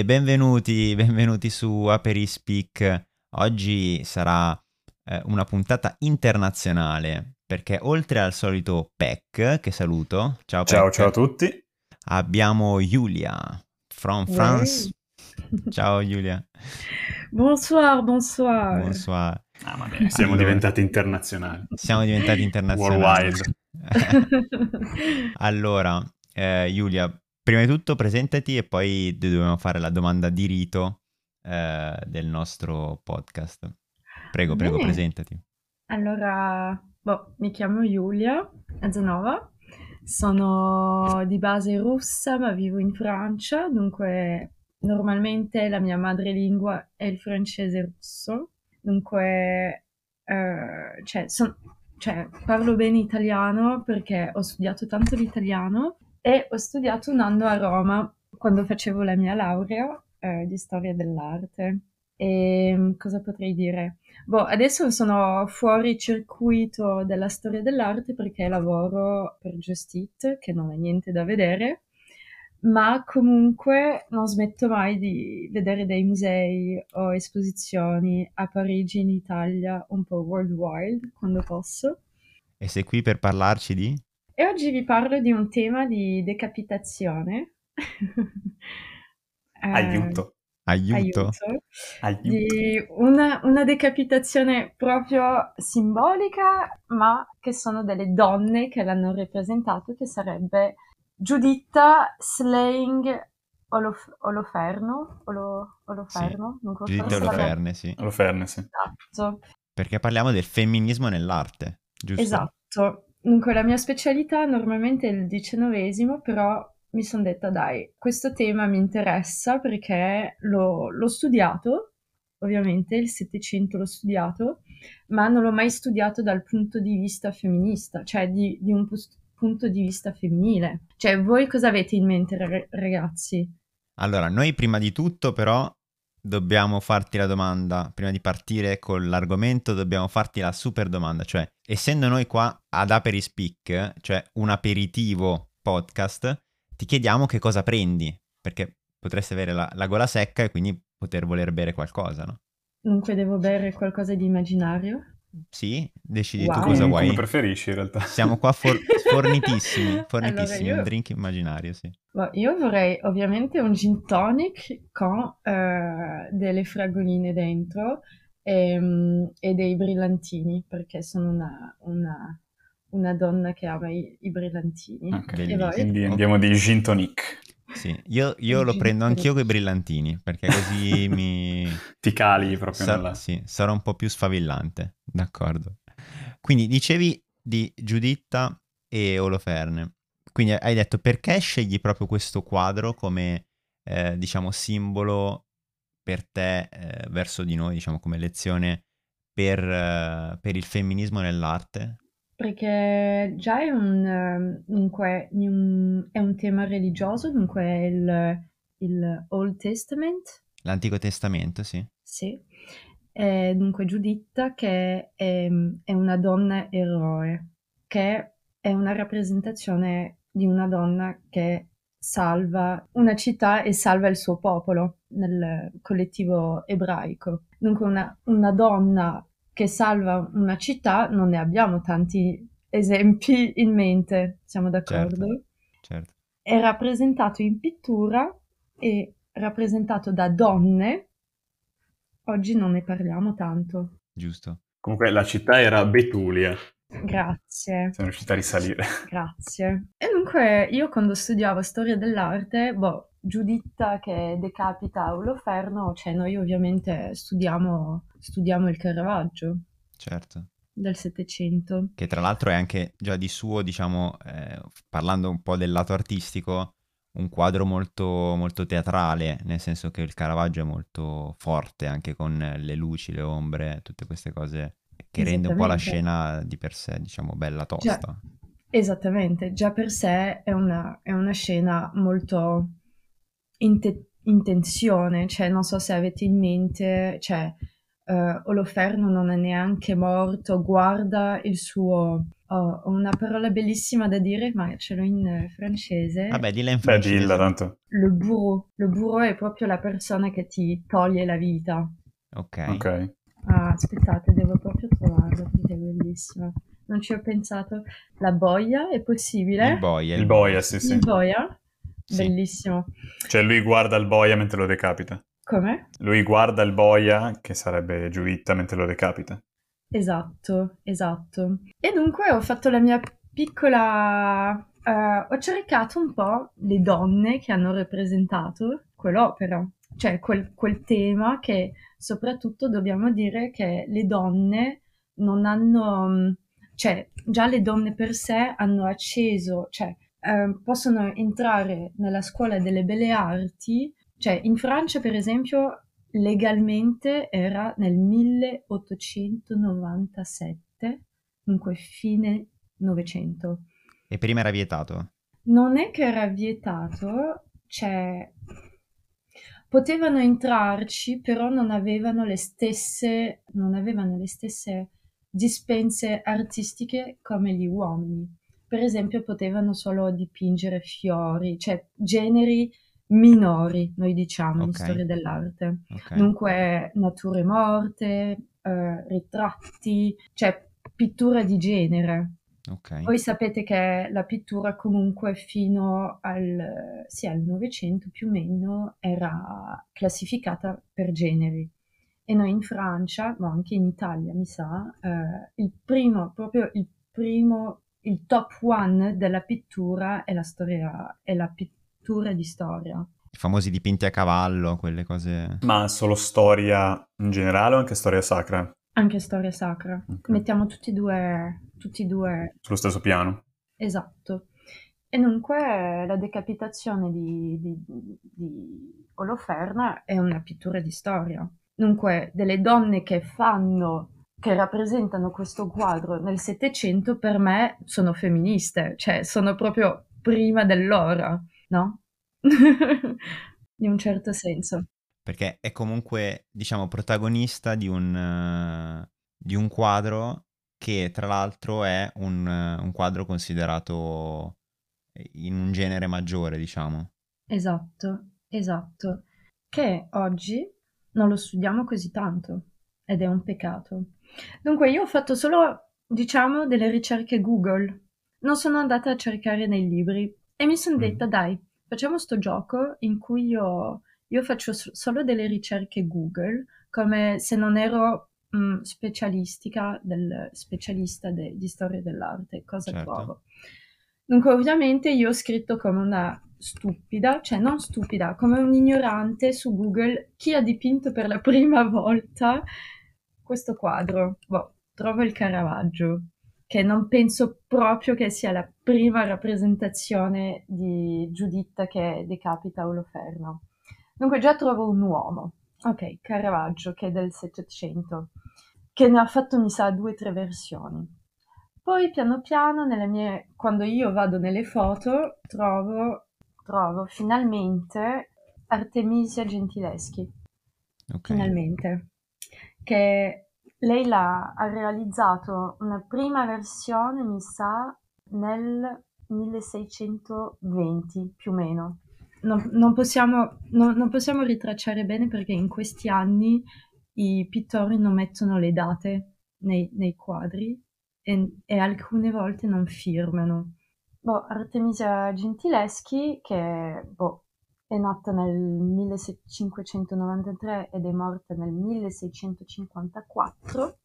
e benvenuti, benvenuti su Aperi Speak. Oggi sarà eh, una puntata internazionale perché oltre al solito Peck, che saluto, ciao Ciao, Peck, ciao a tutti. abbiamo Giulia from France. Ciao Giulia, Bonsoir, bonsoir. bonsoir. Ah, vabbè, siamo Allora. diventati internazionali. Siamo diventati internazionali. Worldwide. allora, eh, Giulia, prima di tutto presentati e poi dobbiamo fare la domanda di rito eh, del nostro podcast. Prego, prego, Bene. presentati. Allora, boh, mi chiamo Giulia Azanova, sono di base russa ma vivo in Francia, dunque normalmente la mia madrelingua è il francese russo, dunque eh, cioè, son- cioè, parlo bene italiano perché ho studiato tanto l'italiano e ho studiato un anno a Roma quando facevo la mia laurea eh, di storia dell'arte. E cosa potrei dire? Boh, adesso sono fuori circuito della storia dell'arte perché lavoro per Just Eat, che non è niente da vedere, ma comunque non smetto mai di vedere dei musei o esposizioni a Parigi, in Italia, un po' worldwide, quando posso. E sei qui per parlarci di? E oggi vi parlo di un tema di decapitazione. Eh, Aiuto. Aiuto. Aiuto. di una, una decapitazione proprio simbolica, ma che sono delle donne che l'hanno rappresentato, che sarebbe Giuditta Slaying Olof- Oloferno, Olo- Oloferno, non so Giuditta Oloferne, sì. Oloferne, sì. Esatto, Perché parliamo del femminismo nell'arte, giusto? esatto. Dunque la mia specialità normalmente è il diciannovesimo, però mi sono detta dai, questo tema mi interessa perché l'ho, l'ho studiato, ovviamente il Settecento l'ho studiato, ma non l'ho mai studiato dal punto di vista femminista, cioè di, di un pus- punto di vista femminile. Cioè, voi cosa avete in mente, ra- ragazzi? Allora, noi prima di tutto però dobbiamo farti la domanda, prima di partire con l'argomento dobbiamo farti la super domanda, cioè essendo noi qua ad Aperi Speak, cioè un aperitivo podcast, ti chiediamo che cosa prendi, perché potresti avere la, la gola secca e quindi poter voler bere qualcosa, no? Dunque devo bere qualcosa di immaginario? Sì, decidi Wow. tu cosa vuoi. come preferisci in realtà. Siamo qua for- fornitissimi, fornitissimi, Allora, io- un drink immaginario, sì. Io vorrei ovviamente un gin tonic con eh, delle fragoline dentro ehm, e, dei brillantini, perché sono una, una- una donna che ama i, i brillantini. Ok, E Bellissimo. voi? Quindi andiamo di gin tonic. Sì, io, io lo prendo anch'io con i brillantini, perché così mi... Ti cali proprio Sa- nella... sì, sarà un po' più sfavillante, d'accordo. Quindi dicevi di Giuditta e Oloferne. Quindi hai detto perché scegli proprio questo quadro come, eh, diciamo, simbolo per te eh, verso di noi, diciamo, come lezione per, eh, per il femminismo nell'arte? Perché già è un, ehm, dunque, un- è un tema religioso, dunque è il, il Old Testament, L'Antico Testamento, sì. sì. E dunque Giuditta che è, è una donna eroe, che è una rappresentazione di una donna che salva una città e salva il suo popolo nel collettivo ebraico. Dunque una, una donna che salva una città non ne abbiamo tanti esempi in mente, siamo d'accordo? Certo. È rappresentato in pittura e rappresentato da donne. Oggi non ne parliamo tanto. Giusto. Comunque la città era Betulia. Grazie, Siamo riusciti a risalire. grazie. E dunque io quando studiavo storia dell'arte, boh, Giuditta che decapita Oloferno, cioè noi ovviamente studiamo, studiamo il Caravaggio Certo. del Settecento. Che tra l'altro è anche già di suo, diciamo, eh, parlando un po' del lato artistico, un quadro molto, molto teatrale, nel senso che il Caravaggio è molto forte anche con le luci, le ombre, tutte queste cose che rende un po' la scena di per sé, diciamo, bella tosta. Esattamente, già per sé è una, è una scena molto in, te- in tensione, cioè non so se avete in mente, cioè eh, Oloferno non è neanche morto, guarda il suo... Oh, ho una parola bellissima da dire, ma ce l'ho in eh, francese. Vabbè, dilla in Beh, francese. dilla tanto. Le bourreau. Le bourreau è proprio la persona che ti toglie la vita. Ok. Ok. Ah, aspettate, devo proprio trovarlo perché è bellissimo. Non ci ho pensato. La boia è possibile? Il boia. Il boia, sì, sì. Il boia? Sì. Bellissimo. Cioè lui guarda il boia mentre lo decapita. Come? Lui guarda il boia, che sarebbe Giuditta, mentre lo decapita. Esatto, esatto. E dunque ho fatto la mia piccola... eh, ho cercato un po' le donne che hanno rappresentato quell'opera, cioè quel, quel tema che soprattutto dobbiamo dire che le donne non hanno... mm, cioè già le donne per sé hanno acceso, cioè eh, possono entrare nella scuola delle belle arti, cioè in Francia per esempio legalmente era nel 1897, dunque fine Novecento. E prima era vietato. Non è che era vietato, cioè potevano entrarci, però non avevano le stesse, non avevano le stesse dispense artistiche come gli uomini. Per esempio, potevano solo dipingere fiori, cioè generi minori, noi diciamo, in Ok. storia dell'arte. Ok. Dunque, nature morte, eh, ritratti, cioè pittura di genere. Ok. Voi sapete che la pittura comunque fino al, sì, al Novecento più o meno era classificata per generi. E noi in Francia, ma anche in Italia, mi sa, eh, il primo, proprio il primo, il top one della pittura è la storia, è la pittura di storia. I famosi dipinti a cavallo, quelle cose... Ma solo storia in generale o anche storia sacra? Anche storia sacra. Ok. Mettiamo tutti e due, tutti e due Sullo stesso piano? Esatto. E dunque la decapitazione di, di, di Oloferna è una pittura di storia. Dunque, delle donne che fanno, che rappresentano questo quadro nel Settecento, per me sono femministe, cioè sono proprio prima dell'ora, no? In un certo senso. Perché è comunque, diciamo, protagonista di un, eh, di un quadro che tra l'altro è un, eh, un quadro considerato in un genere maggiore, diciamo. Esatto, esatto. Che oggi non lo studiamo così tanto ed è un peccato. Dunque, io ho fatto solo, diciamo, delle ricerche Google. Non sono andata a cercare nei libri e mi sono Mm. detta, dai, facciamo sto gioco in cui io, io faccio so- solo delle ricerche Google, come se non ero mm, specialistica del, specialista de- di storia dell'arte, cosa Certo. trovo. Dunque, ovviamente io ho scritto come una stupida, cioè non stupida, come un ignorante su Google chi ha dipinto per la prima volta questo quadro. Boh, trovo il Caravaggio, che non penso proprio che sia la prima rappresentazione di Giuditta che decapita Oloferno. Dunque già trovo un uomo. Ok, Caravaggio, che è del Settecento, che ne ha fatto, mi sa, due o tre versioni. Poi piano piano, nelle mie, quando io vado nelle foto, trovo, trovo finalmente Artemisia Gentileschi, Ok. finalmente, che lei l'ha, ha realizzato una prima versione, mi sa, nel 1620 più o meno. Non, non possiamo, non- non possiamo ritracciare bene perché in questi anni i pittori non mettono le date nei, nei quadri e, e alcune volte non firmano. Boh, Artemisia Gentileschi, che boh, è nata nel 1593 ed è morta nel 1654,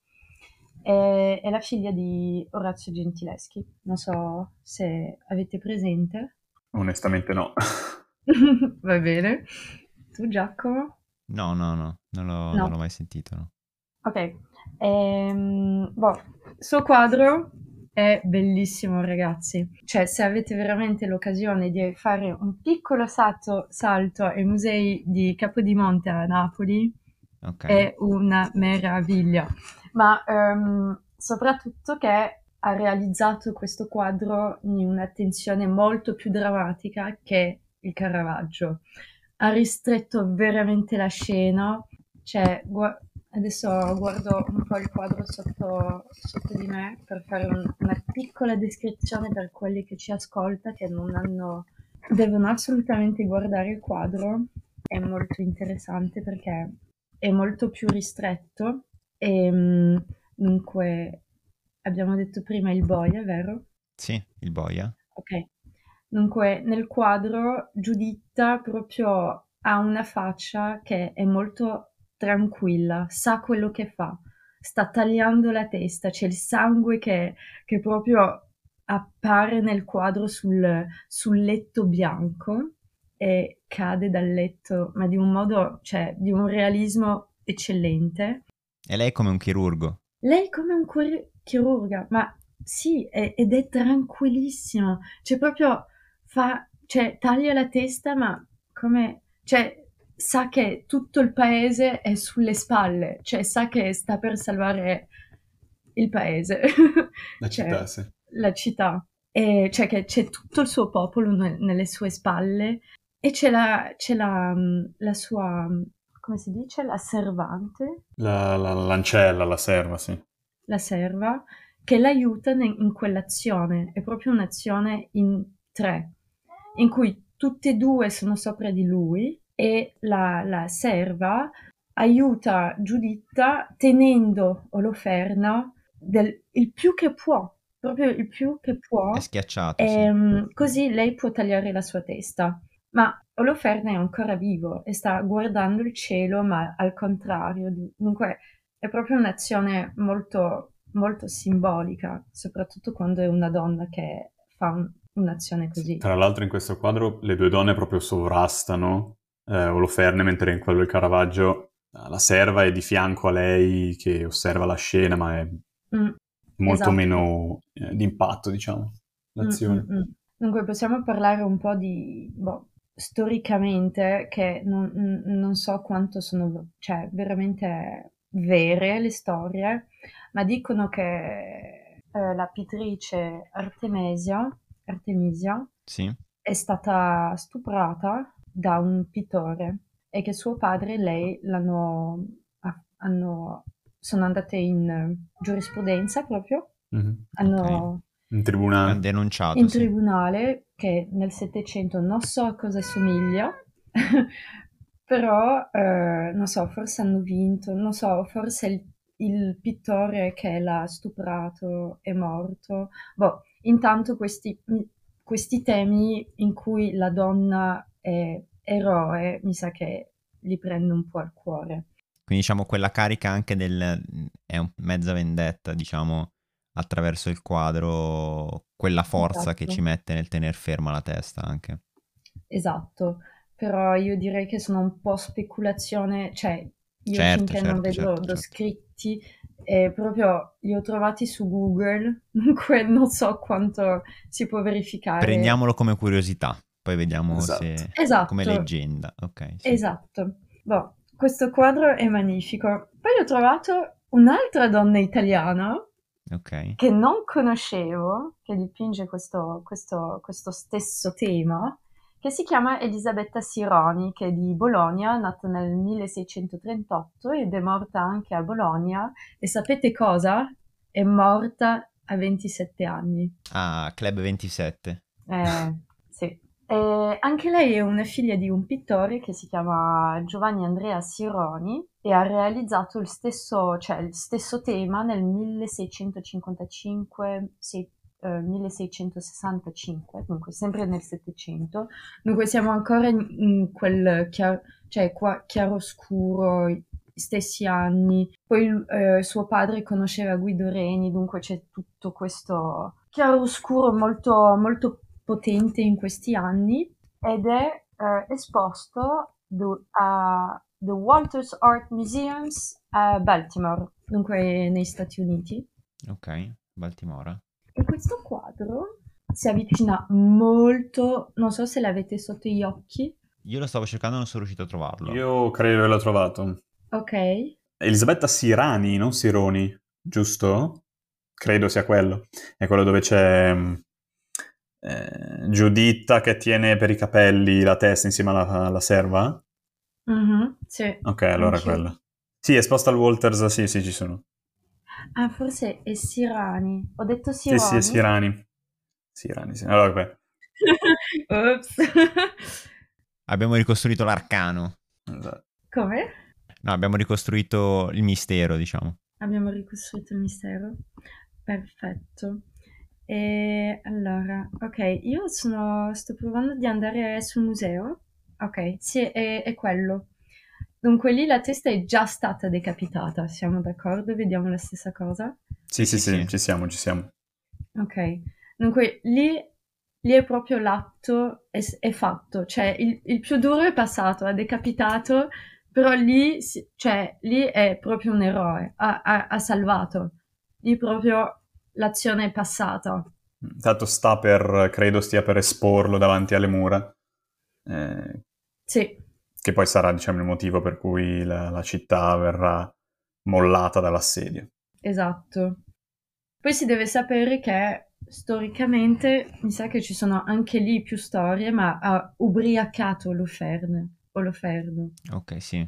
è, è la figlia di Orazio Gentileschi. Non so se avete presente. Onestamente no. Va bene. Tu, Giacomo? No, no, no, non l'ho, No. non l'ho mai sentito, no. Ok. Ehm, boh, suo quadro è bellissimo, ragazzi. Cioè, se avete veramente l'occasione di fare un piccolo salto, salto ai musei di Capodimonte a Napoli, Ok. è una meraviglia. Ma ehm, soprattutto che ha realizzato questo quadro in un'attenzione molto più drammatica che il Caravaggio. Ha ristretto veramente la scena, cioè gua- adesso guardo un po' il quadro sotto, sotto di me per fare un- una piccola descrizione per quelli che ci ascolta che non hanno, devono assolutamente guardare il quadro. È molto interessante perché è molto più ristretto e mm, dunque abbiamo detto prima il boia, vero? Sì, il boia. Ok. Dunque, nel quadro Giuditta proprio ha una faccia che è molto tranquilla, sa quello che fa, sta tagliando la testa, c'è il sangue che, che proprio appare nel quadro sul, sul letto bianco e cade dal letto, ma di un modo, cioè, di un realismo eccellente. E lei come un chirurgo. Lei come un cur- chirurga, ma sì, è- ed è tranquillissimo, cioè proprio fa, cioè taglia la testa, ma come, cioè sa che tutto il paese è sulle spalle, cioè sa che sta per salvare il paese, La Cioè, città, sì. la città, e cioè che c'è tutto il suo popolo ne- nelle sue spalle e c'è la, c'è la, mm, la sua, mm, come si dice, la servante, La, la l'ancella, la serva, sì. la serva, che l'aiuta ne- in quell'azione. È proprio un'azione in tre, in cui tutte e due sono sopra di lui e la, la serva aiuta Giuditta tenendo Oloferna del, il più che può, proprio il più che può. È schiacciato, sì. Ehm, così lei può tagliare la sua testa. Ma Oloferna è ancora vivo e sta guardando il cielo, ma al contrario. Dunque è proprio un'azione molto, molto simbolica, soprattutto quando è una donna che fa un- un'azione così. Tra l'altro in questo quadro le due donne proprio sovrastano eh, Oloferne, mentre in quello del Caravaggio eh, la serva è di fianco a lei che osserva la scena, ma è Mm, molto Esatto. meno eh, d'impatto, diciamo, l'azione. mm, mm, mm. Dunque possiamo parlare un po' di, boh, storicamente, che non, non so quanto sono, cioè, veramente vere le storie, ma dicono che eh, la pittrice Artemisia, Artemisia Sì? è stata stuprata da un pittore e che suo padre e lei l'hanno, ha- hanno, sono andate in eh, giurisprudenza proprio, Mhm. hanno In Ha tribunale. denunciato, in sì. tribunale che nel Settecento non so a cosa somiglia, però eh, non so, forse hanno vinto, non so, forse il, il pittore che l'ha stuprato è morto. Boh, intanto questi, questi temi in cui la donna è eroe mi sa che li prende un po' al cuore. Quindi diciamo quella carica anche del... è un mezza vendetta, diciamo, attraverso il quadro, quella forza che Esatto. ci mette nel tener ferma la testa anche. Esatto, però io direi che sono un po' speculazione, cioè io Certo, finché non certo, vedo certo, certo. scritti, e proprio li ho trovati su Google, dunque non so quanto si può verificare. Prendiamolo come curiosità, poi vediamo Esatto. se... Esatto. come leggenda, ok. sì. Esatto. Boh, questo quadro è magnifico. Poi ho trovato un'altra donna italiana Ok, che non conoscevo, che dipinge questo, questo- questo stesso tema, che si chiama Elisabetta Sironi, che è di Bologna, nata nel 1638 ed è morta anche a Bologna. E sapete cosa? È morta a 27 anni. Ah, Club 27. Eh, sì. E anche lei è una figlia di un pittore che si chiama Giovanni Andrea Sironi e ha realizzato il stesso, cioè, il stesso tema nel 1655, sì, eh, 1665, dunque sempre nel Settecento. Dunque siamo ancora in, in quel chiar- cioè, qua, chiaroscuro, stessi anni. Poi eh, suo padre conosceva Guido Reni, dunque c'è tutto questo chiaroscuro molto, molto potente in questi anni ed è eh, esposto du- a The Walters Art Museums a Baltimore, dunque negli Stati Uniti. Ok, Baltimora. E questo quadro si avvicina molto, non so se l'avete sotto gli occhi, Io lo stavo cercando e non sono riuscito a trovarlo. Io credo che l'ho trovato. ok? Elisabetta Sirani, non Sironi, giusto? Credo sia quello. È quello dove c'è mm, eh, Giuditta che tiene per i capelli la testa insieme alla, alla serva? Mhm, sì. Ok, allora quello. Sì, esposta al Walters, sì, sì, ci sono. Ah, forse è Sirani. Ho detto Sirani? Sì, sì, è Sirani. Sirani, sì. Allora, beh. Ops. Abbiamo ricostruito l'arcano. Esatto. Come? No, abbiamo ricostruito il mistero, diciamo. Abbiamo ricostruito il mistero. Perfetto. E allora, ok, io sono, sto provando di andare sul museo. Ok, sì, è, è quello. Dunque lì la testa è già stata decapitata, siamo d'accordo? Vediamo la stessa cosa? Sì, sì, Sì, ci siamo, ci siamo. Ok, dunque lì, lì è proprio l'atto, è, è fatto, cioè il, il più duro è passato, ha decapitato, però lì, cioè, lì è proprio un eroe, ha, ha- ha salvato, lì proprio l'azione è passata. Tanto sta per, credo stia per esporlo davanti alle mura, eh, Sì, che poi sarà, diciamo, il motivo per cui la, la città verrà mollata dall'assedio. esatto. Poi si deve sapere che storicamente mi sa che ci sono anche lì più storie, ma ha ubriacato Luferne, o Loferno. Ok, sì.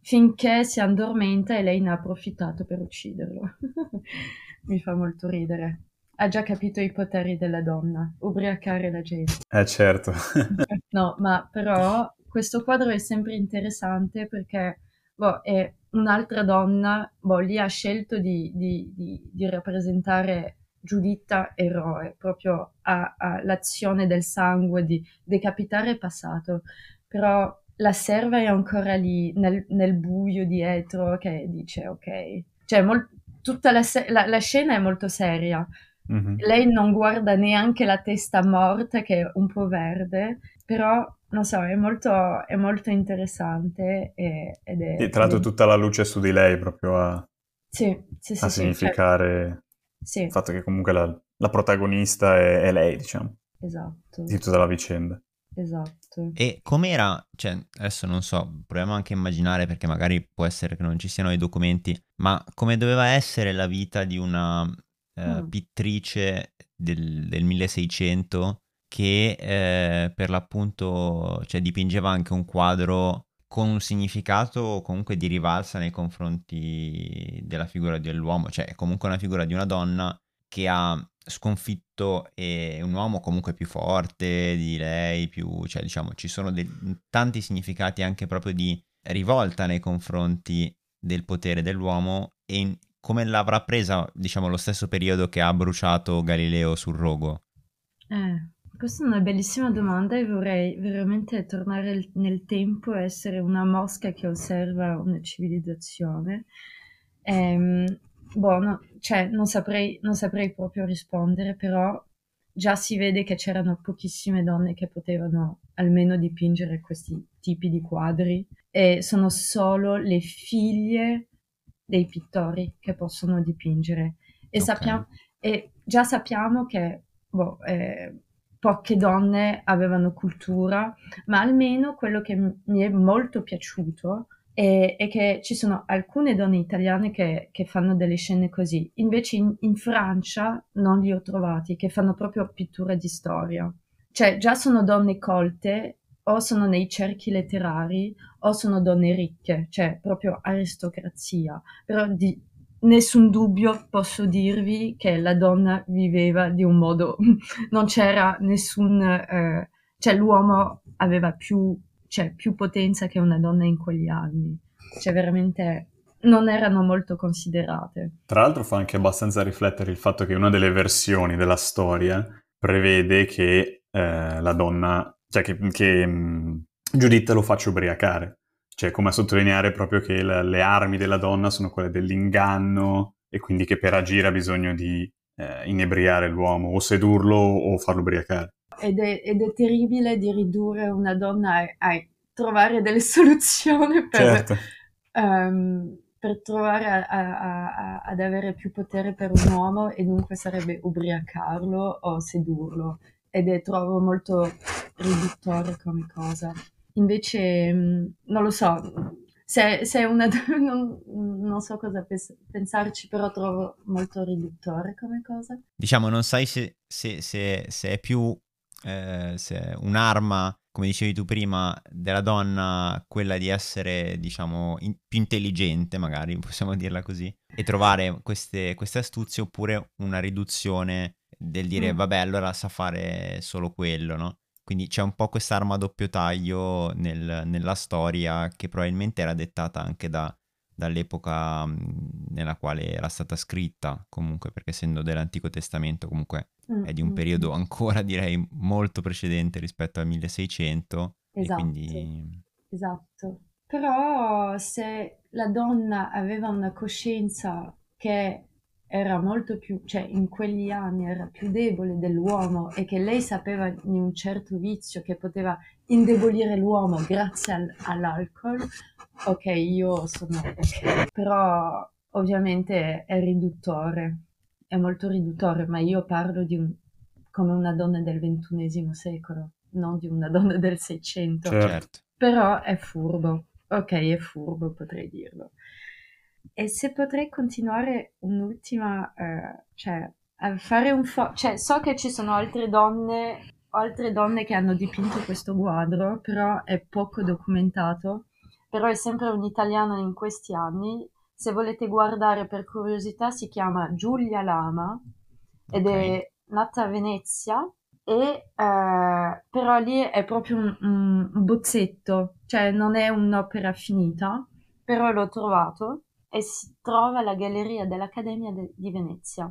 finché si addormenta e lei ne ha approfittato per ucciderlo. Mi fa molto ridere. Ha già capito i poteri della donna, ubriacare la gente. Eh, certo. No, ma però questo quadro è sempre interessante perché boh, è un'altra donna, boh, lì ha scelto di, di- di- di rappresentare Giuditta eroe, proprio a- a l'azione del sangue, di decapitare il passato, però la serva è ancora lì nel, nel buio dietro che dice ok, cioè mol- tutta la, se- la- la scena è molto seria, Mhm. lei non guarda neanche la testa morta che è un po' verde, però non so, è molto, è molto interessante e- ed è... Sì, tra l'altro è- tutta la luce su di lei proprio a, Sì, sì, sì, a significare sì, il fatto che comunque la, la protagonista è, è lei, diciamo, esatto, di tutta la vicenda. Esatto. E com'era, cioè, adesso non so, proviamo anche a immaginare perché magari può essere che non ci siano i documenti, ma come doveva essere la vita di una eh, Mm. pittrice del, del 1600 che eh, per l'appunto, cioè, dipingeva anche un quadro con un significato comunque di rivalsa nei confronti della figura dell'uomo, cioè comunque una figura di una donna che ha sconfitto eh, un uomo comunque più forte di lei, più, cioè diciamo ci sono dei- tanti significati anche proprio di rivolta nei confronti del potere dell'uomo e in- come l'avrà presa diciamo lo stesso periodo che ha bruciato Galileo sul rogo. Eh, questa è una bellissima domanda e vorrei veramente tornare nel tempo e essere una mosca che osserva una civilizzazione. Ehm, boh, no, cioè, non saprei, non saprei proprio rispondere, però già si vede che c'erano pochissime donne che potevano almeno dipingere questi tipi di quadri e sono solo le figlie dei pittori che possono dipingere. E, Ok. sappiamo, e già sappiamo che boh, eh, poche donne avevano cultura, ma almeno quello che mi è molto piaciuto è, è che ci sono alcune donne italiane che, che fanno delle scene così. Invece in, in Francia non li ho trovati, che fanno proprio pittura di storia. Cioè, già sono donne colte, o sono nei cerchi letterari, o sono donne ricche, cioè proprio aristocrazia. Però di nessun dubbio posso dirvi che la donna viveva di un modo, non c'era nessun, eh, cioè l'uomo aveva più, cioè, più potenza che una donna in quegli anni, cioè veramente non erano molto considerate. Tra l'altro fa anche abbastanza riflettere il fatto che una delle versioni della storia prevede che eh, la donna, cioè che, che mh, Giuditta lo faccia ubriacare. Cioè, come a sottolineare proprio che la- le armi della donna sono quelle dell'inganno e quindi che per agire ha bisogno di eh, inebriare l'uomo, o sedurlo o farlo ubriacare. Ed è, ed è terribile di ridurre una donna a, a trovare delle soluzioni per, Certo. ehm, per trovare a- a- a- ad avere più potere per un uomo e dunque sarebbe ubriacarlo o sedurlo ed è trovo molto riduttore come cosa. Invece, mh, non lo so, se, se è una non, non so cosa pensarci, però trovo molto riduttore come cosa. Diciamo non sai se, se- se- se è più eh, un'arma, come dicevi tu prima, della donna, quella di essere, diciamo, in, più intelligente, magari possiamo dirla così, e trovare queste, queste astuzie, oppure una riduzione del dire, mm. vabbè, allora sa fare solo quello, no? Quindi c'è un po' quest'arma a doppio taglio nel, nella storia che probabilmente era dettata anche da, dall'epoca nella quale era stata scritta, comunque, perché essendo dell'Antico Testamento comunque mm, è di un mm, periodo ancora direi molto precedente rispetto al 1600. Esatto. Quindi... Esatto. Però se la donna aveva una coscienza che era molto più, cioè in quegli anni era più debole dell'uomo e che lei sapeva di un certo vizio che poteva indebolire l'uomo grazie al, all'alcol, ok, io sono ok. Però ovviamente è riduttore, è molto riduttore, ma io parlo di un, come una donna del ventunesimo secolo, non di una donna del Seicento. Certo. Però è furbo, ok, è furbo, potrei dirlo. E se potrei continuare un'ultima, eh, cioè, a fare un fo- cioè, so che ci sono altre donne, altre donne che hanno dipinto questo quadro, però è poco documentato, però è sempre un'italiana in questi anni. Se volete guardare per curiosità, si chiama Giulia Lama ed okay. è nata a Venezia e eh, però lì è proprio un, un bozzetto, cioè non è un'opera finita, però l'ho trovato e si trova alla Galleria dell'Accademia de- di Venezia.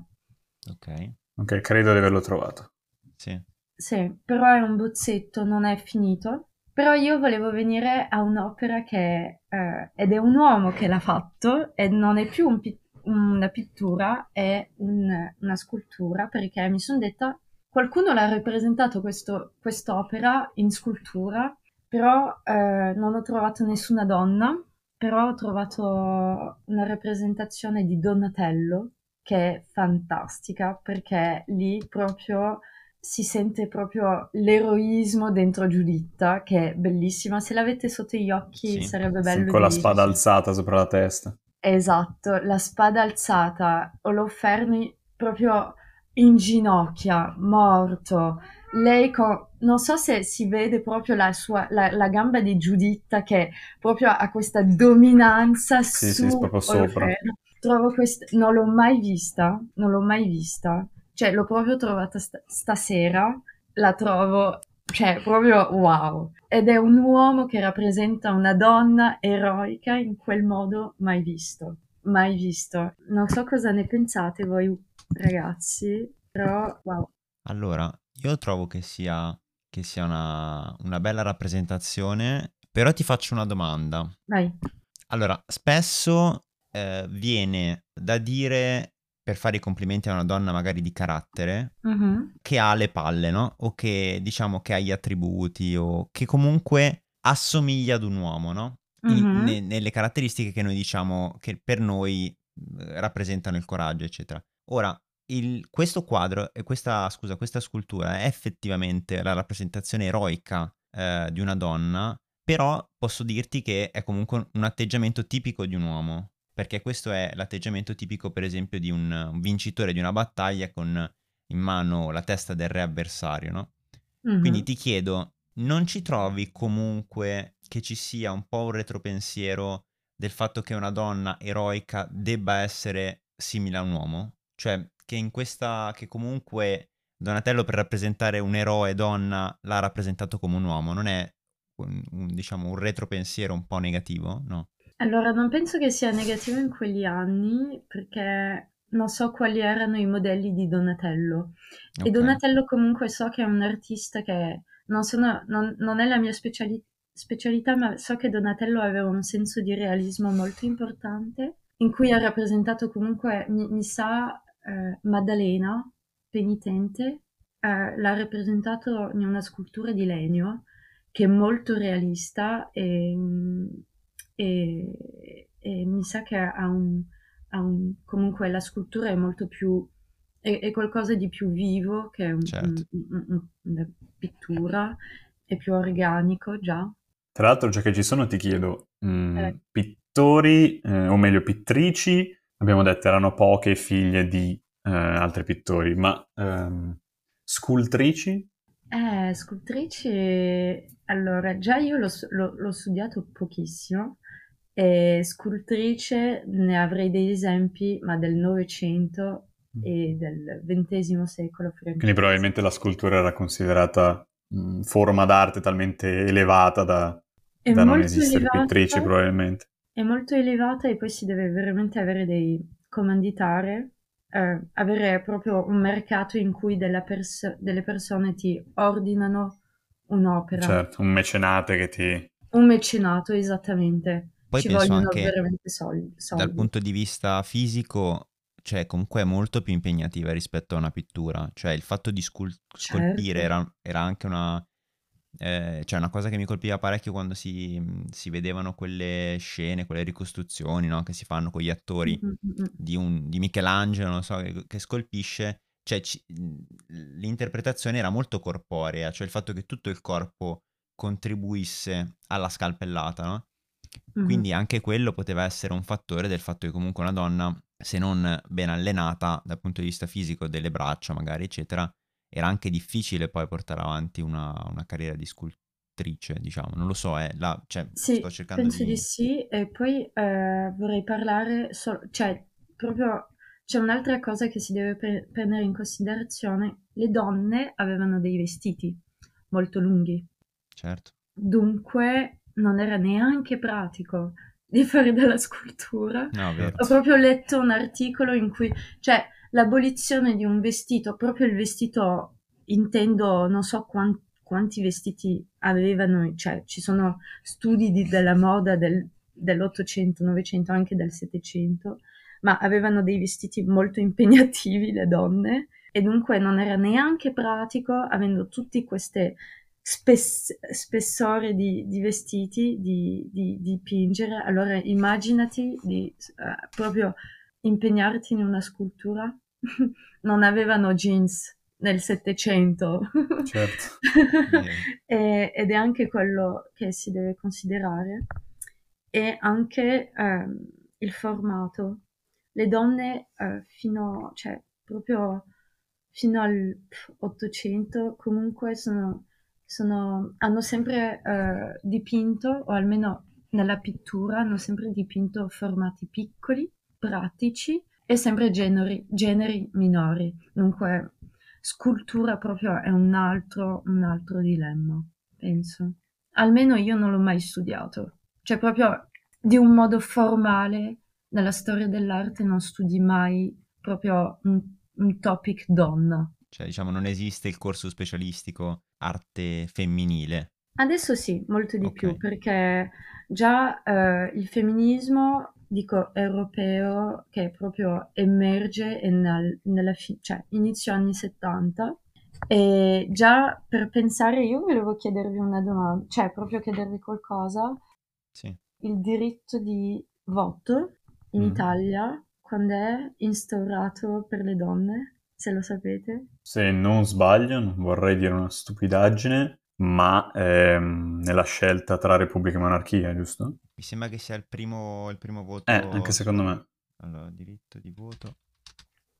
Ok. Ok, credo di averlo trovato. Sì. Sì, però è un bozzetto, non è finito. Però io volevo venire a un'opera che, eh, ed è un uomo che l'ha fatto, e non è più un pi- una pittura, è un, una scultura, perché mi sono detta, qualcuno l'ha rappresentato questo, quest'opera in scultura, però eh, non ho trovato nessuna donna, però ho trovato una rappresentazione di Donatello che è fantastica perché lì proprio si sente proprio l'eroismo dentro Giuditta che è bellissima. Se l'avete sotto gli occhi sì, sarebbe bello. Sì, con la spada alzata sopra la testa. Esatto, la spada alzata, Oloferni proprio in ginocchia, morto, lei con, non so se si vede proprio la, sua, la, la gamba di Giuditta che proprio ha questa dominanza sì, su sì, proprio sopra. Trovo questa, non l'ho mai vista, non l'ho mai vista, cioè l'ho proprio trovata st- stasera, la trovo, cioè proprio wow. Ed è un uomo che rappresenta una donna eroica in quel modo mai visto, mai visto. Non so cosa ne pensate voi ragazzi, però wow. Allora, io trovo che sia, che sia una, una bella rappresentazione, però ti faccio una domanda. Vai. Allora, spesso eh, viene da dire per fare i complimenti a una donna magari di carattere uh-huh. che ha le palle, no? O che diciamo che ha gli attributi o che comunque assomiglia ad un uomo, no? In, uh-huh. ne, nelle caratteristiche che noi diciamo che per noi eh, rappresentano il coraggio, eccetera. Ora, il, questo quadro e questa, scusa, questa scultura è effettivamente la rappresentazione eroica eh, di una donna, però posso dirti che è comunque un atteggiamento tipico di un uomo, perché questo è l'atteggiamento tipico, per esempio, di un, un vincitore di una battaglia con in mano la testa del re avversario, no? Mm-hmm. Quindi ti chiedo, non ci trovi comunque che ci sia un po' un retropensiero del fatto che una donna eroica debba essere simile a un uomo? Cioè, che in questa, che comunque Donatello per rappresentare un eroe donna l'ha rappresentato come un uomo, non è un, un, diciamo un retropensiero un po' negativo, no? Allora, non penso che sia negativo in quegli anni perché non so quali erano i modelli di Donatello. Okay. E Donatello comunque so che è un artista che non, sono, non, non è la mia speciali- specialità, ma so che Donatello aveva un senso di realismo molto importante, in cui ha rappresentato comunque, mi, mi sa, eh, Maddalena, penitente, eh, l'ha rappresentato in una scultura di legno che è molto realista e, e, e mi sa che ha un, ha un, comunque la scultura è molto più è, è qualcosa di più vivo che un, certo. un, una pittura è più organico già tra l'altro già che ci sono ti chiedo mh, mm, eh. pittori eh, o meglio pittrici abbiamo detto erano poche figlie di eh, altri pittori, ma ehm, scultrici? Eh, scultrici, allora, già io l'ho, l'ho- l'ho studiato pochissimo e scultrice ne avrei degli esempi, ma del Novecento e del XX secolo francese. Quindi probabilmente la scultura era considerata mh, forma d'arte talmente elevata da, da non esistere elevata, pittrici probabilmente. è molto elevata e poi si deve veramente avere dei comanditare, eh, avere proprio un mercato in cui della pers- delle persone ti ordinano un'opera, Certo, un mecenate che ti... un mecenato esattamente. Poi Ci penso vogliono anche veramente soldi. dal soldi. punto di vista fisico, cioè comunque è molto più impegnativa rispetto a una pittura. Cioè il fatto di scul- scolpire Certo. era, era anche una, eh, cioè una cosa che mi colpiva parecchio quando si, si vedevano quelle scene, quelle ricostruzioni, no, che si fanno con gli attori di, un, di Michelangelo, non so, che, che scolpisce. Cioè ci- l'interpretazione era molto corporea, cioè il fatto che tutto il corpo contribuisse alla scalpellata, no? Quindi anche quello poteva essere un fattore del fatto che comunque una donna, se non ben allenata dal punto di vista fisico, delle braccia magari, eccetera, era anche difficile poi portare avanti una, una carriera di scultrice, diciamo. Non lo so, eh, là, cioè, Sì, sto cercando penso di... di sì. E poi eh, vorrei parlare, solo, cioè, proprio c'è un'altra cosa che si deve pre- prendere in considerazione. Le donne avevano dei vestiti molto lunghi, Certo. dunque non era neanche pratico di fare della scultura. No. Ho proprio letto un articolo in cui, cioè, l'abolizione di un vestito, proprio il vestito, intendo, non so quan- quanti vestiti avevano, cioè, ci sono studi di- della moda del- dell'Ottocento, Novecento, anche del Settecento, ma avevano dei vestiti molto impegnativi le donne e dunque non era neanche pratico, avendo tutti queste spess- spessore di, di vestiti, di, di dipingere. Allora immaginati di eh, proprio impegnarti in una scultura. non avevano jeans nel Settecento. Certo. E- ed è anche quello che si deve considerare. E anche ehm, il formato. Le donne eh, fino, cioè, proprio fino al 800 comunque sono, sono- hanno sempre eh, dipinto, o almeno nella pittura, hanno sempre dipinto formati piccoli, pratici e sempre generi, generi minori. Dunque, scultura proprio è un altro, un altro dilemma, penso. Almeno io non l'ho mai studiato. Cioè, proprio di un modo formale, nella storia dell'arte non studi mai proprio un, un topic donna. Cioè, diciamo, non esiste il corso specialistico arte femminile. Adesso sì, molto di Ok. più, perché già eh, il femminismo, dico europeo, che proprio emerge nel- nella fi- cioè, inizio anni 70, e già per pensare, io volevo chiedervi una domanda, cioè proprio chiedervi qualcosa, Sì. il diritto di voto in Mm. Italia, quando è instaurato per le donne, se lo sapete? Se non sbaglio, non vorrei dire una stupidaggine, ma ehm, nella scelta tra Repubblica e Monarchia, giusto? Mi sembra che sia il primo, il primo voto. Eh, anche secondo me. Allora, diritto di voto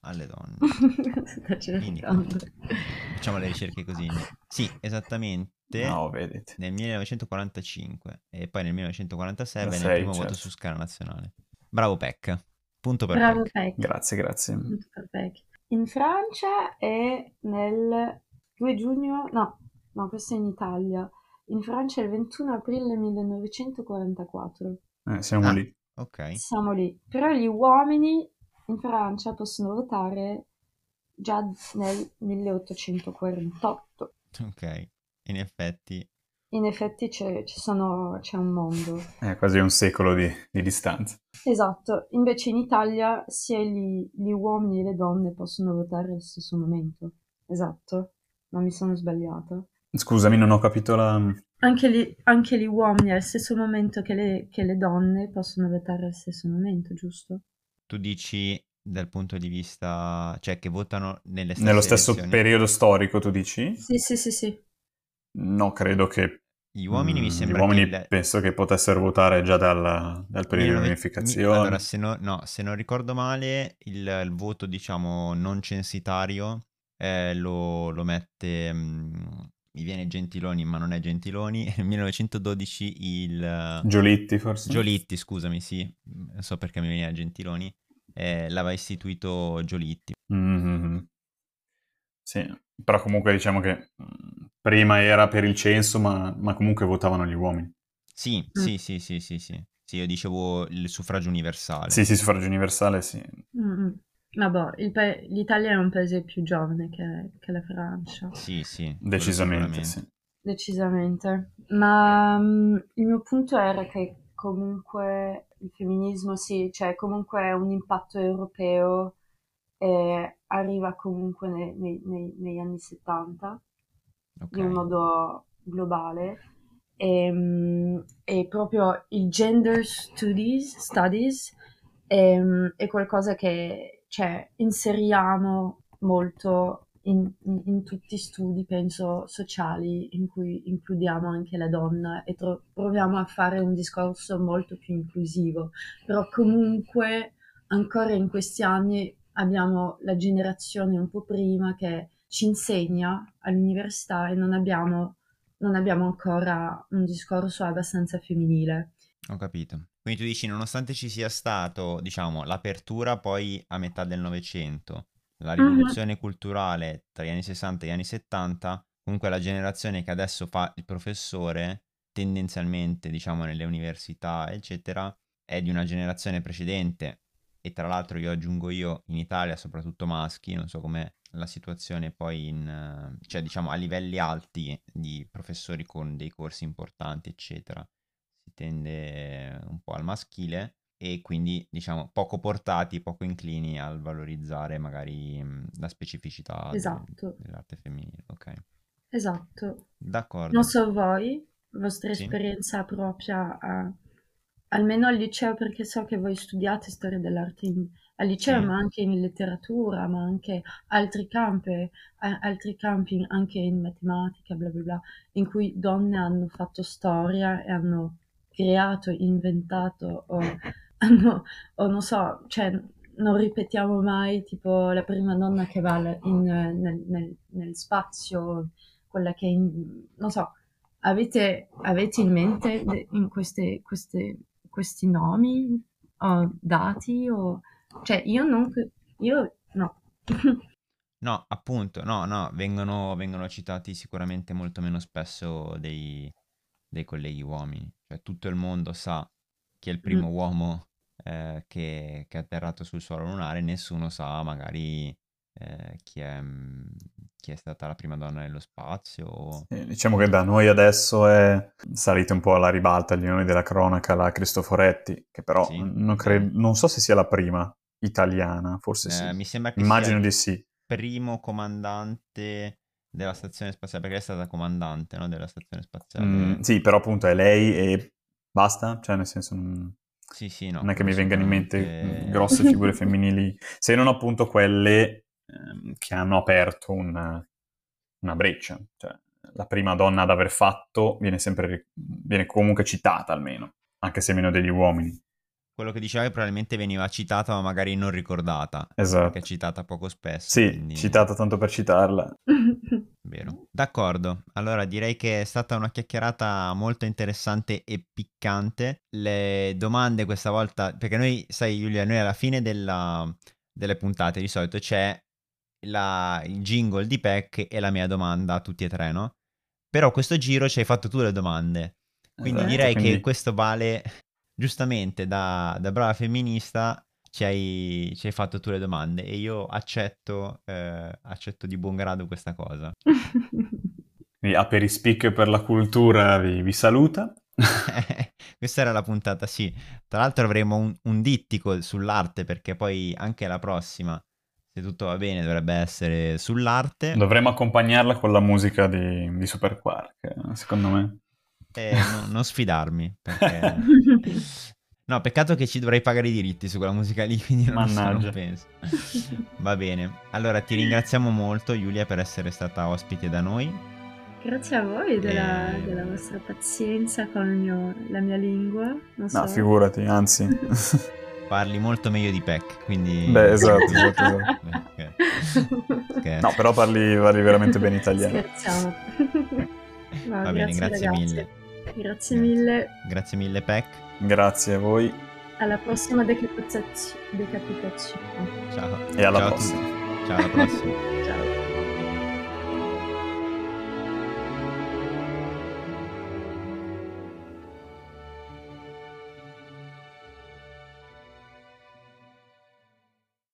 alle donne. Quindi, facciamo le ricerche così. Sì, esattamente. No, vedete. Nel 1945 e poi nel 1946 Da venne sei, il primo voto certo. su scala nazionale. Bravo Peck. Punto per Bravo. Peck. Grazie, grazie. Punto per Peck. In Francia è nel 2 giugno, no, no, questo è in Italia. In Francia è il 21 aprile 1944. Eh, siamo Ah. lì. Ok. Siamo lì. Però gli uomini in Francia possono votare già nel 1848. Ok. In effetti, In effetti c'è, ci sono- c'è un mondo. È quasi un secolo di, di distanza. Esatto, invece in Italia sia gli, gli uomini e le donne possono votare allo stesso momento. Esatto, non mi sono sbagliata. Scusami, non ho capito la... Anche gli, anche gli uomini allo stesso momento che le, che le donne possono votare allo stesso momento, giusto? tu dici dal punto di vista, cioè che votano nelle stesse Nello stesso elezioni. periodo storico, tu dici? Sì, sì, sì, sì. No, credo che... Gli uomini mi mm, sembra Gli uomini che il- penso che potessero votare già dal, dal periodo di 1900 unificazione. mi- allora, se, no- no, se non ricordo male, il, il voto, diciamo, non censitario eh, lo, lo mette mm, mi viene Gentiloni ma non è Gentiloni, nel 1912 il... Giolitti forse? Giolitti, scusami, sì, non so perché mi veniva Gentiloni, eh, l'aveva istituito Giolitti. Mm-hmm. Sì, però comunque diciamo che mm, prima era per il censo ma, ma comunque votavano gli uomini. Sì, mm. sì, sì, sì, sì, sì. Sì, io dicevo il suffragio universale. Sì, sì, suffragio universale, sì. Mm-hmm. Vabbè, pa- l'Italia è un paese più giovane che, che la Francia. Sì, sì. Decisamente, sì. Decisamente. Ma um, il mio punto era che comunque il femminismo, sì, cioè comunque un impatto europeo e arriva comunque nei, nei, nei, negli anni 70 okay. in modo globale. E, um, e proprio il gender studies, studies è, um, è qualcosa che cioè, inseriamo molto in, in, in, tutti studi, penso, sociali in cui includiamo anche la donna e tro- proviamo a fare un discorso molto più inclusivo. Però comunque ancora in questi anni abbiamo la generazione un po' prima che ci insegna all'università e non abbiamo, non abbiamo ancora un discorso abbastanza femminile. Ho capito. Quindi tu dici, nonostante ci sia stato, diciamo, l'apertura poi a metà del Novecento, la rivoluzione mm-hmm. culturale tra gli anni 60 e gli anni 70, comunque la generazione che adesso fa il professore, tendenzialmente, diciamo, nelle università, eccetera, è di una generazione precedente. E tra l'altro io aggiungo io, in Italia, soprattutto maschi, non so com'è la situazione poi in, cioè diciamo a livelli alti di professori con dei corsi importanti, eccetera si tende un po' al maschile e quindi diciamo poco portati, poco inclini al valorizzare magari la specificità esatto. dell'arte femminile. Ok. Esatto. D'accordo. Non so voi, vostra sì. esperienza propria, a, almeno al liceo, perché so che voi studiate storia dell'arte in, al liceo, sì. ma anche in letteratura, ma anche altri campi, altri campi anche in matematica, bla bla bla, in cui donne hanno fatto storia e hanno creato, inventato o, hanno, o non so, cioè non ripetiamo mai tipo la prima donna che va in, nel, nel, nel, spazio, quella che, in, non so, avete, avete in mente in queste, queste, questi nomi o dati o... Cioè io non... Io no. no, appunto, no, no, vengono, vengono citati sicuramente molto meno spesso dei, dei colleghi uomini. Cioè tutto il mondo sa chi è il primo mm. uomo eh, che, che, è atterrato sul suolo lunare, nessuno sa magari eh, chi, è, mm, chi, è, stata la prima donna nello spazio. Sì, diciamo che da noi adesso è salita un po' alla ribalta gli nomi della cronaca la Cristoforetti, che però sì. non, cre- non, so se sia la prima italiana, forse eh, sì. Mi sembra che Immagino di sì. Primo comandante della stazione spaziale, perché è stata comandante no, della stazione spaziale. Mm, sì, però appunto è lei e basta, cioè nel senso non, sì, sì, no, non è che mi vengano in mente grosse figure femminili, se non appunto quelle ehm, che hanno aperto una, una breccia. Cioè, la prima donna ad aver fatto viene sempre, viene comunque citata almeno, anche se meno degli uomini quello che dicevi probabilmente veniva citata ma magari non ricordata. Esatto. Perché è citata poco spesso. Sì, quindi... citata tanto per citarla. Vero. D'accordo. Allora direi che è stata una chiacchierata molto interessante e piccante. Le domande questa volta, perché noi, sai Giulia, noi alla fine della, delle puntate di solito c'è la, il jingle di Peck e la mia domanda a tutti e tre, no? Però questo giro ci hai fatto tu le domande. Quindi esatto, direi quindi... che questo vale giustamente da, da brava femminista ci hai, ci hai, fatto tu le domande e io accetto, eh, accetto di buon grado questa cosa. Quindi Aperispic per la cultura vi, vi saluta. Questa era la puntata, sì. Tra l'altro avremo un, un, dittico sull'arte perché poi anche la prossima, se tutto va bene, dovrebbe essere sull'arte. Dovremmo accompagnarla con la musica di, di Super Quark, secondo me. Eh, no, non sfidarmi, perché... No, peccato che ci dovrei pagare i diritti su quella musica lì, quindi non, so, non penso. Va bene. Allora, ti ringraziamo molto, Giulia, per essere stata ospite da noi. Grazie a voi della, e... della vostra pazienza con mio, la mia lingua. Non so. No, figurati, anzi. Parli molto meglio di Peck, quindi... Beh, esatto, esatto, esatto. Okay. Okay. No, però parli, parli veramente bene italiano. Scherziamo. No, Va bene, grazie ragazzi. mille. Grazie mille. Grazie mille, Peck. Grazie a voi Alla prossima decapitazio- decapitazione. Ciao. e alla Ciao prossima. Ciao, alla prossima. Ciao.